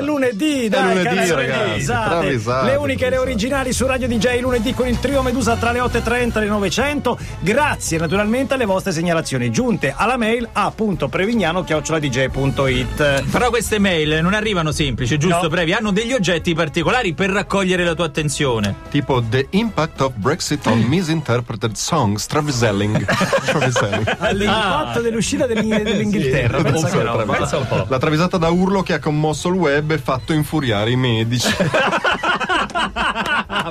È lunedì, dai, lunedì, cara, ragazzi, travisate, Le uniche e le originali su Radio DJ lunedì con il trio Medusa tra le 8.30 e le 900. Grazie naturalmente alle vostre segnalazioni giunte alla mail a.prevignano.it. Però queste mail non arrivano semplici, giusto No. Previ? Hanno degli oggetti particolari per raccogliere la tua attenzione. Tipo The Impact of Brexit on Misinterpreted Songs, Traviselling. Traviselling. All'impatto dell'uscita dell'Ing- dell'Inghilterra. pensa che roba. Pensa un po'. La travisata da urlo che ha commosso il web e fatto infuriare i medici.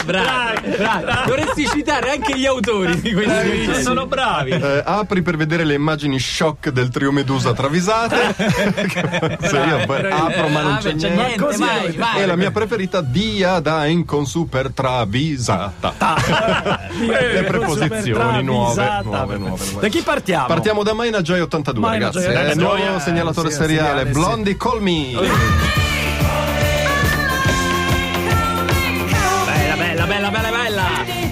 Bravi, bravi. Dovresti citare anche gli autori di questi Sono bravi. Eh, apri per vedere le immagini shock del trio Medusa travisate. Se io poi apro ma non Ah, c'è beh, c'è niente. niente, così vai, vai. E la mia preferita, dia da incon super travisata. Le preposizioni nuove, nuove, nuove, nuove. Da chi partiamo? Partiamo da Maina Joy 82, Maina ragazzi. Joy Eh, 82. nuovo Eh, segnalatore sì, seriale. seriale, sì. Blondie Call Me.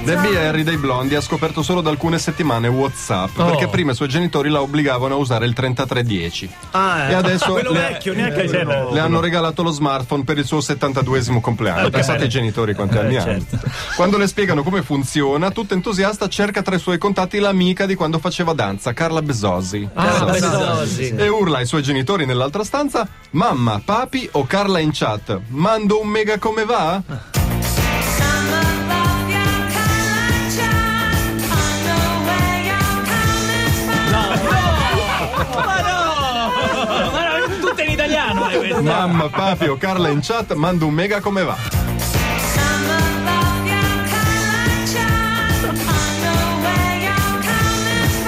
Debbie Harry dei Blondi ha scoperto solo da alcune settimane WhatsApp Oh. perché prima i suoi genitori la obbligavano a usare il 3310 Ah, eh. e adesso quello le, vecchio, neanche quello nuovo. le hanno regalato lo smartphone per il suo 72esimo compleanno. Pensate ai genitori quanti anni hanno. Quando le spiegano come funziona, tutta entusiasta cerca tra i suoi contatti l'amica di quando faceva danza, Carla Besosi. Ah, Bezzosi. E urla ai suoi genitori nell'altra stanza: Mamma, papi o Carla in chat? Mando un mega come va? Mamma, papi o Carla in chat, mando un mega come va?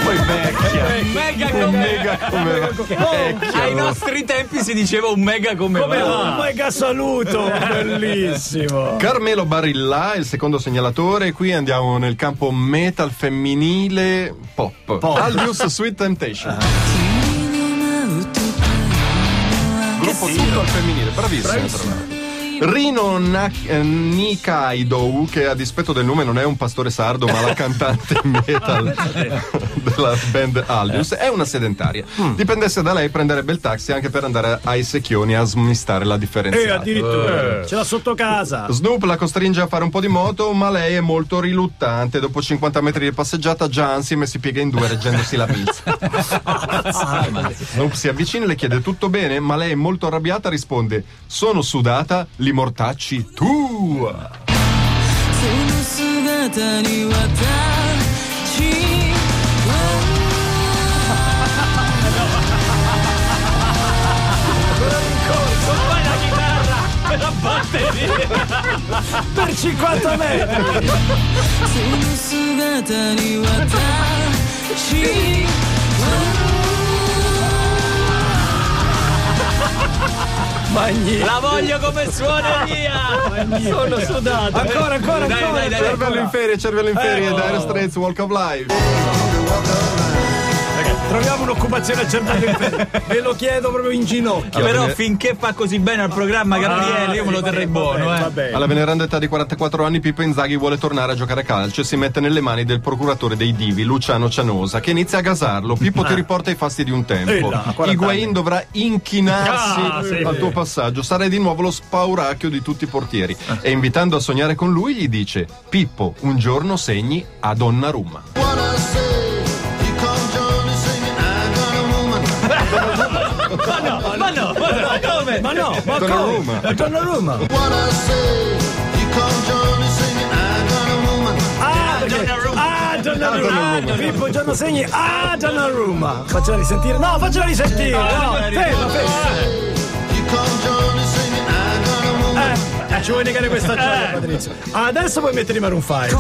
Poi vecchia. Mega Un come mega come va? Vecchia. Ai nostri tempi si diceva un mega come, Come va. un mega saluto, bellissimo. Carmelo Barilla, il secondo segnalatore. Qui andiamo nel campo metal femminile pop. Albius Sweet Temptation. Gruppo tutto al femminile, bravissimo. l'altro. Rino Nak- eh, Nikaido, che a dispetto del nome non è un pastore sardo, ma la cantante metal della band Albius, è una sedentaria. Dipendesse da lei, prenderebbe il taxi anche per andare ai secchioni a smistare la E differenziata. addirittura ce l'ha sotto casa. Snoop la costringe a fare un po' di moto, ma lei è molto riluttante. Dopo 50 metri di passeggiata, già insieme si piega in due reggendosi la pizza. Snoop si avvicina e le chiede tutto bene, ma lei è molto arrabbiata risponde: Sono sudata, li mortacci tu. その姿に私 la batteria per 50 metri magnifico. La voglio come suona mia! Sono sudato. Eh. Ancora, ancora, dai, ancora. Dai, dai, cervello in ferie, cervello in ferie, eh. Dire Straits Walk of Life. Troviamo un'occupazione al cervello. Ve lo chiedo proprio in ginocchio. Però bene. finché fa così bene al programma Gabriele, io me lo Ah, terrei buono, bene, eh. va bene. Alla veneranda età di 44 anni Pippo Inzaghi vuole tornare a giocare a calcio e si mette nelle mani del procuratore dei divi, Luciano Cianosa, che inizia a gasarlo. Pippo ti riporta i fasti di un tempo. Eh là, a 40 Higuain dovrà inchinarsi Ah, sì. al tuo passaggio. Sarai di nuovo lo spauracchio di tutti i portieri. E invitando a sognare con lui gli dice Pippo, un giorno segni a Donnarumma. Ma no, ma no, ma come? Ma no, ma Donnarumma. come? Donnarumma. Ah, perché- Donnarumma. Ah, Donnarumma. Ah, Pippo, giorno segni. Ah, Donnarumma. Faccela risentire. No, faccela risentire. No, ferma, ferma. Eh, eh, ci vuoi negare questa gioia, Patrizio? Adesso puoi mettere i Maroon 5.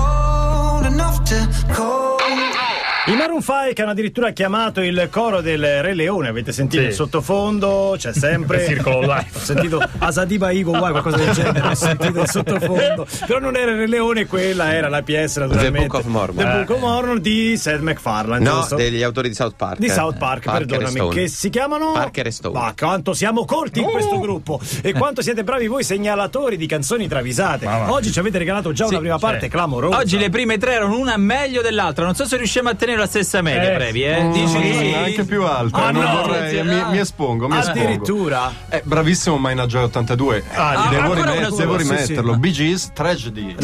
I Maroon 5 che hanno addirittura chiamato il coro del Re Leone, avete sentito Sì. il sottofondo, c'è sempre. Il circolo live. Ho sentito Asadiba Igo qualcosa del genere, ho sentito il sottofondo. Però non era il Re Leone, quella era la PS naturalmente. Book of Mormon. The Book of Mormon di Seth MacFarlane, No, giusto? degli autori di South Park. Di eh. South Park, Parker perdonami, che si chiamano Parker e Stone. Ma quanto siamo corti in questo gruppo e quanto siete bravi voi segnalatori di canzoni travisate. Oggi ci avete regalato già una prima parte clamorosa. Oggi le prime tre erano una meglio dell'altra. Non so se riusciamo a tenere la stessa media, Eh, Previ, eh? Dici Mm, di sì? anche più alta. Ah, non no, vorrei, mi, mi espongo, mi espongo. Addirittura. Eh, bravissimo Mina Joy 82. Ah, devo, ancora rimet- devo sì, rimetterlo. sì. Bee Gees, Tragedy.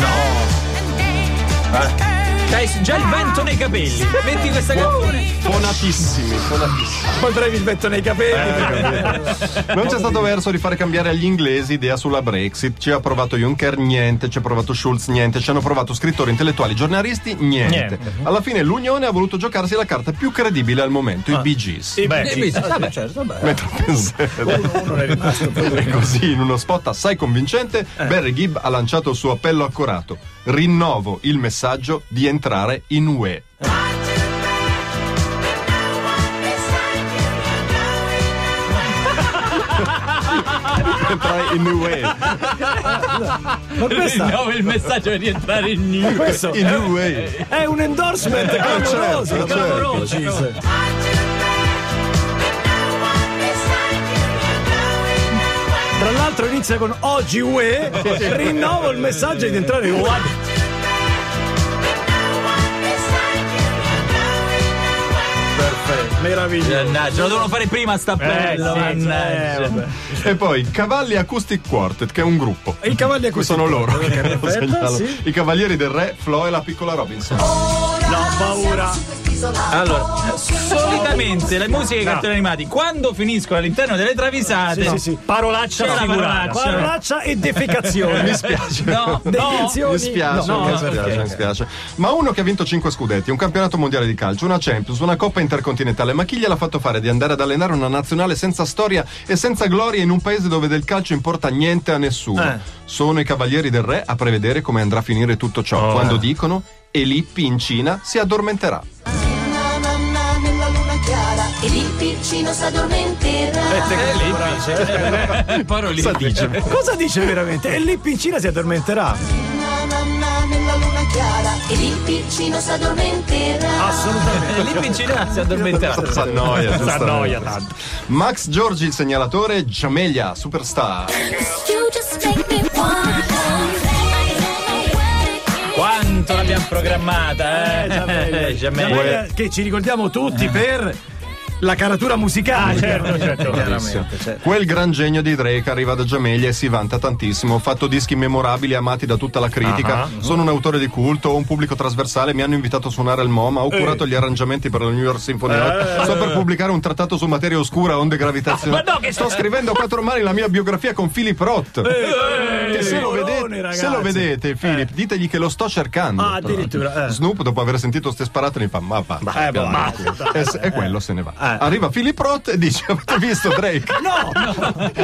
Hai già il vento nei capelli. Metti questa canzone. Fonatissimi, fonatissimi. Poi il vento nei capelli. Non c'è stato verso di fare cambiare agli inglesi idea sulla Brexit. Ci ha provato Juncker, niente. Ci ha provato Schulz, niente. Ci hanno provato scrittori, intellettuali, giornalisti, niente. Niente. Alla fine l'Unione ha voluto giocarsi la carta più credibile al momento, i Bee Gees. Eh, vedi, sì, vabbè. certo, vabbè. Mentre pensate. E così, in uno spot assai convincente, Barry Gibb ha lanciato il suo appello accorato. Rinnovo il messaggio di entrare in UE. entrare in UE. Ma questa No, il messaggio è rientrare in new. questo In è, UE. è un endorsement clamoroso, certo, clamoroso. L'altro inizia con oggi UE, rinnovo il messaggio di entrare in UE. Perfetto, meraviglioso. Mannaggia, lo devono fare prima sta sì, mannaggia. eh, vabbè. E poi Cavalli Acoustic Quartet, che è un gruppo. E i cavalli Qui sono loro. Segnalo. sì. I cavalieri del re, Flo e la piccola Robinson. No, paura. Allora, solitamente le musiche dei cartoni animati, quando finiscono all'interno delle travisate, Sì, sì, sì. Parolaccia figurata. parolaccia. Parolaccia e defecazione. Mi spiace. no, no. Mi spiace, No, mi no, spiace, perché? mi spiace. Ma uno che ha vinto 5 scudetti, un campionato mondiale di calcio, una Champions, una Coppa Intercontinentale, ma chi gliel'ha fatto fare di andare ad allenare una nazionale senza storia e senza gloria in un paese dove del calcio importa niente a nessuno? Eh. Sono i cavalieri del re a prevedere come andrà a finire tutto ciò, Oh, quando eh. dicono e Lippi in Cina si addormenterà. Nanna nella luna chiara e il piccino s'addormenterà. Parolini. Cosa dice? Cosa dice veramente? E lì Pincina si addormenterà. Nella luna chiara e il piccino s'addormenterà. Assolutamente. Lì vicina si addormenterà. S'annoia. S'annoia tanto. Max Giorgi, il segnalatore, Giamelia, superstar. Programmata, eh? Giamelia. Giamelia. Giamelia, che ci ricordiamo tutti per la caratura musicale. certo, certo. Chiaramente, certo. Quel gran genio di Drake arriva da Giamelia e si vanta tantissimo. Ho fatto dischi memorabili amati da tutta la critica. Ah. Sono un autore di culto, ho un pubblico trasversale. Mi hanno invitato a suonare al MoMA. Ho curato gli arrangiamenti per la New York Symphony. Eh. Sto per pubblicare un trattato su materia oscura, onde gravitazionali. Ma no, che- Sto scrivendo a quattro mani la mia biografia con Philip Roth. che se lo, vedete, se lo vedete, Philip, ditegli che lo sto cercando. Ah, addirittura, eh. Snoop, dopo aver sentito ste sparate, mi fa: Ma va. Eh, basta. E, e quello se ne va. Eh. Arriva Philip Roth e dice: Avete visto Drake? No,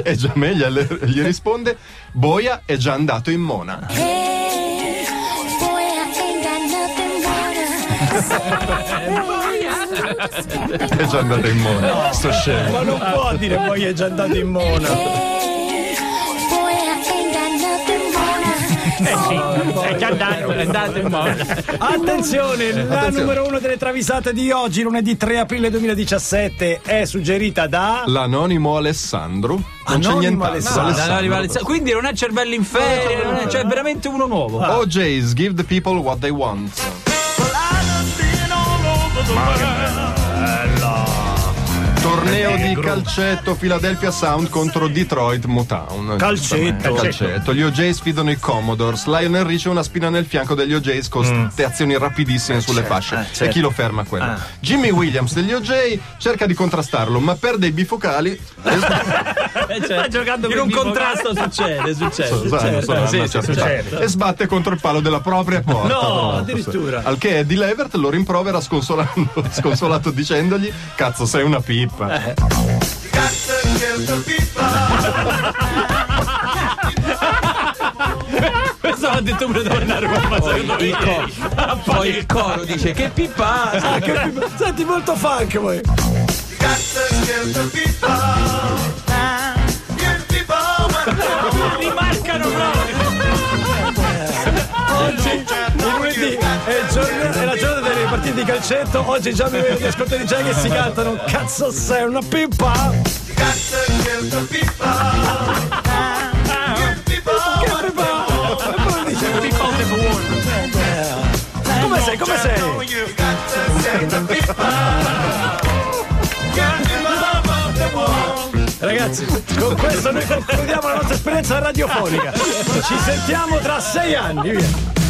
E Giamelia gli risponde: Boia è già andato in Mona. Hey, nothing more. È già andato in Mona. Sto scemo. ma non può dire poi è già andato in mona. Nothing more. È già andato, è andato in modo. Attenzione, la Attenzione. numero uno delle travisate di oggi, lunedì 3 aprile 2017, è suggerita da. L'anonimo Alessandro. Non c'è nient'altro. Alessandro. No, Quindi non è cervello in ferie, è, cioè è veramente uno nuovo. OJ's Give the people what they want. Torneo di calcetto Philadelphia Sound contro Detroit Motown. Calcetto. Calcetto. Gli OJ sfidano i Commodores. Lionel Ricci ha una spina nel fianco degli OJs con ste azioni rapidississime sulle fasce. E chi lo ferma quello? Jimmy Williams degli OJ cerca di contrastarlo, ma perde i bifocali. Eh, cioè, giocando in con un bifocali. contrasto succede, succede. Sono- succede. Sì, sì, certa succede. E sbatte contro il palo della propria porta. No, addirittura. Al che Eddie Levert lo rimprovera sconsolato dicendogli: Cazzo, sei una pippa. Questo l'ha detto pure Donnarumma, secondo me. Poi il coro dice che pippa. Ah, che più- Senti molto funk voi. Rimarcano di calcetto. Oggi già mi vedo gli ascoltatori già che si cantano. Cazzo sei una pippa? Pippa? E poi dice, Come sei? Come sei? Ragazzi, con questo noi concludiamo la nostra esperienza radiofonica. Ci sentiamo tra sei anni. Via.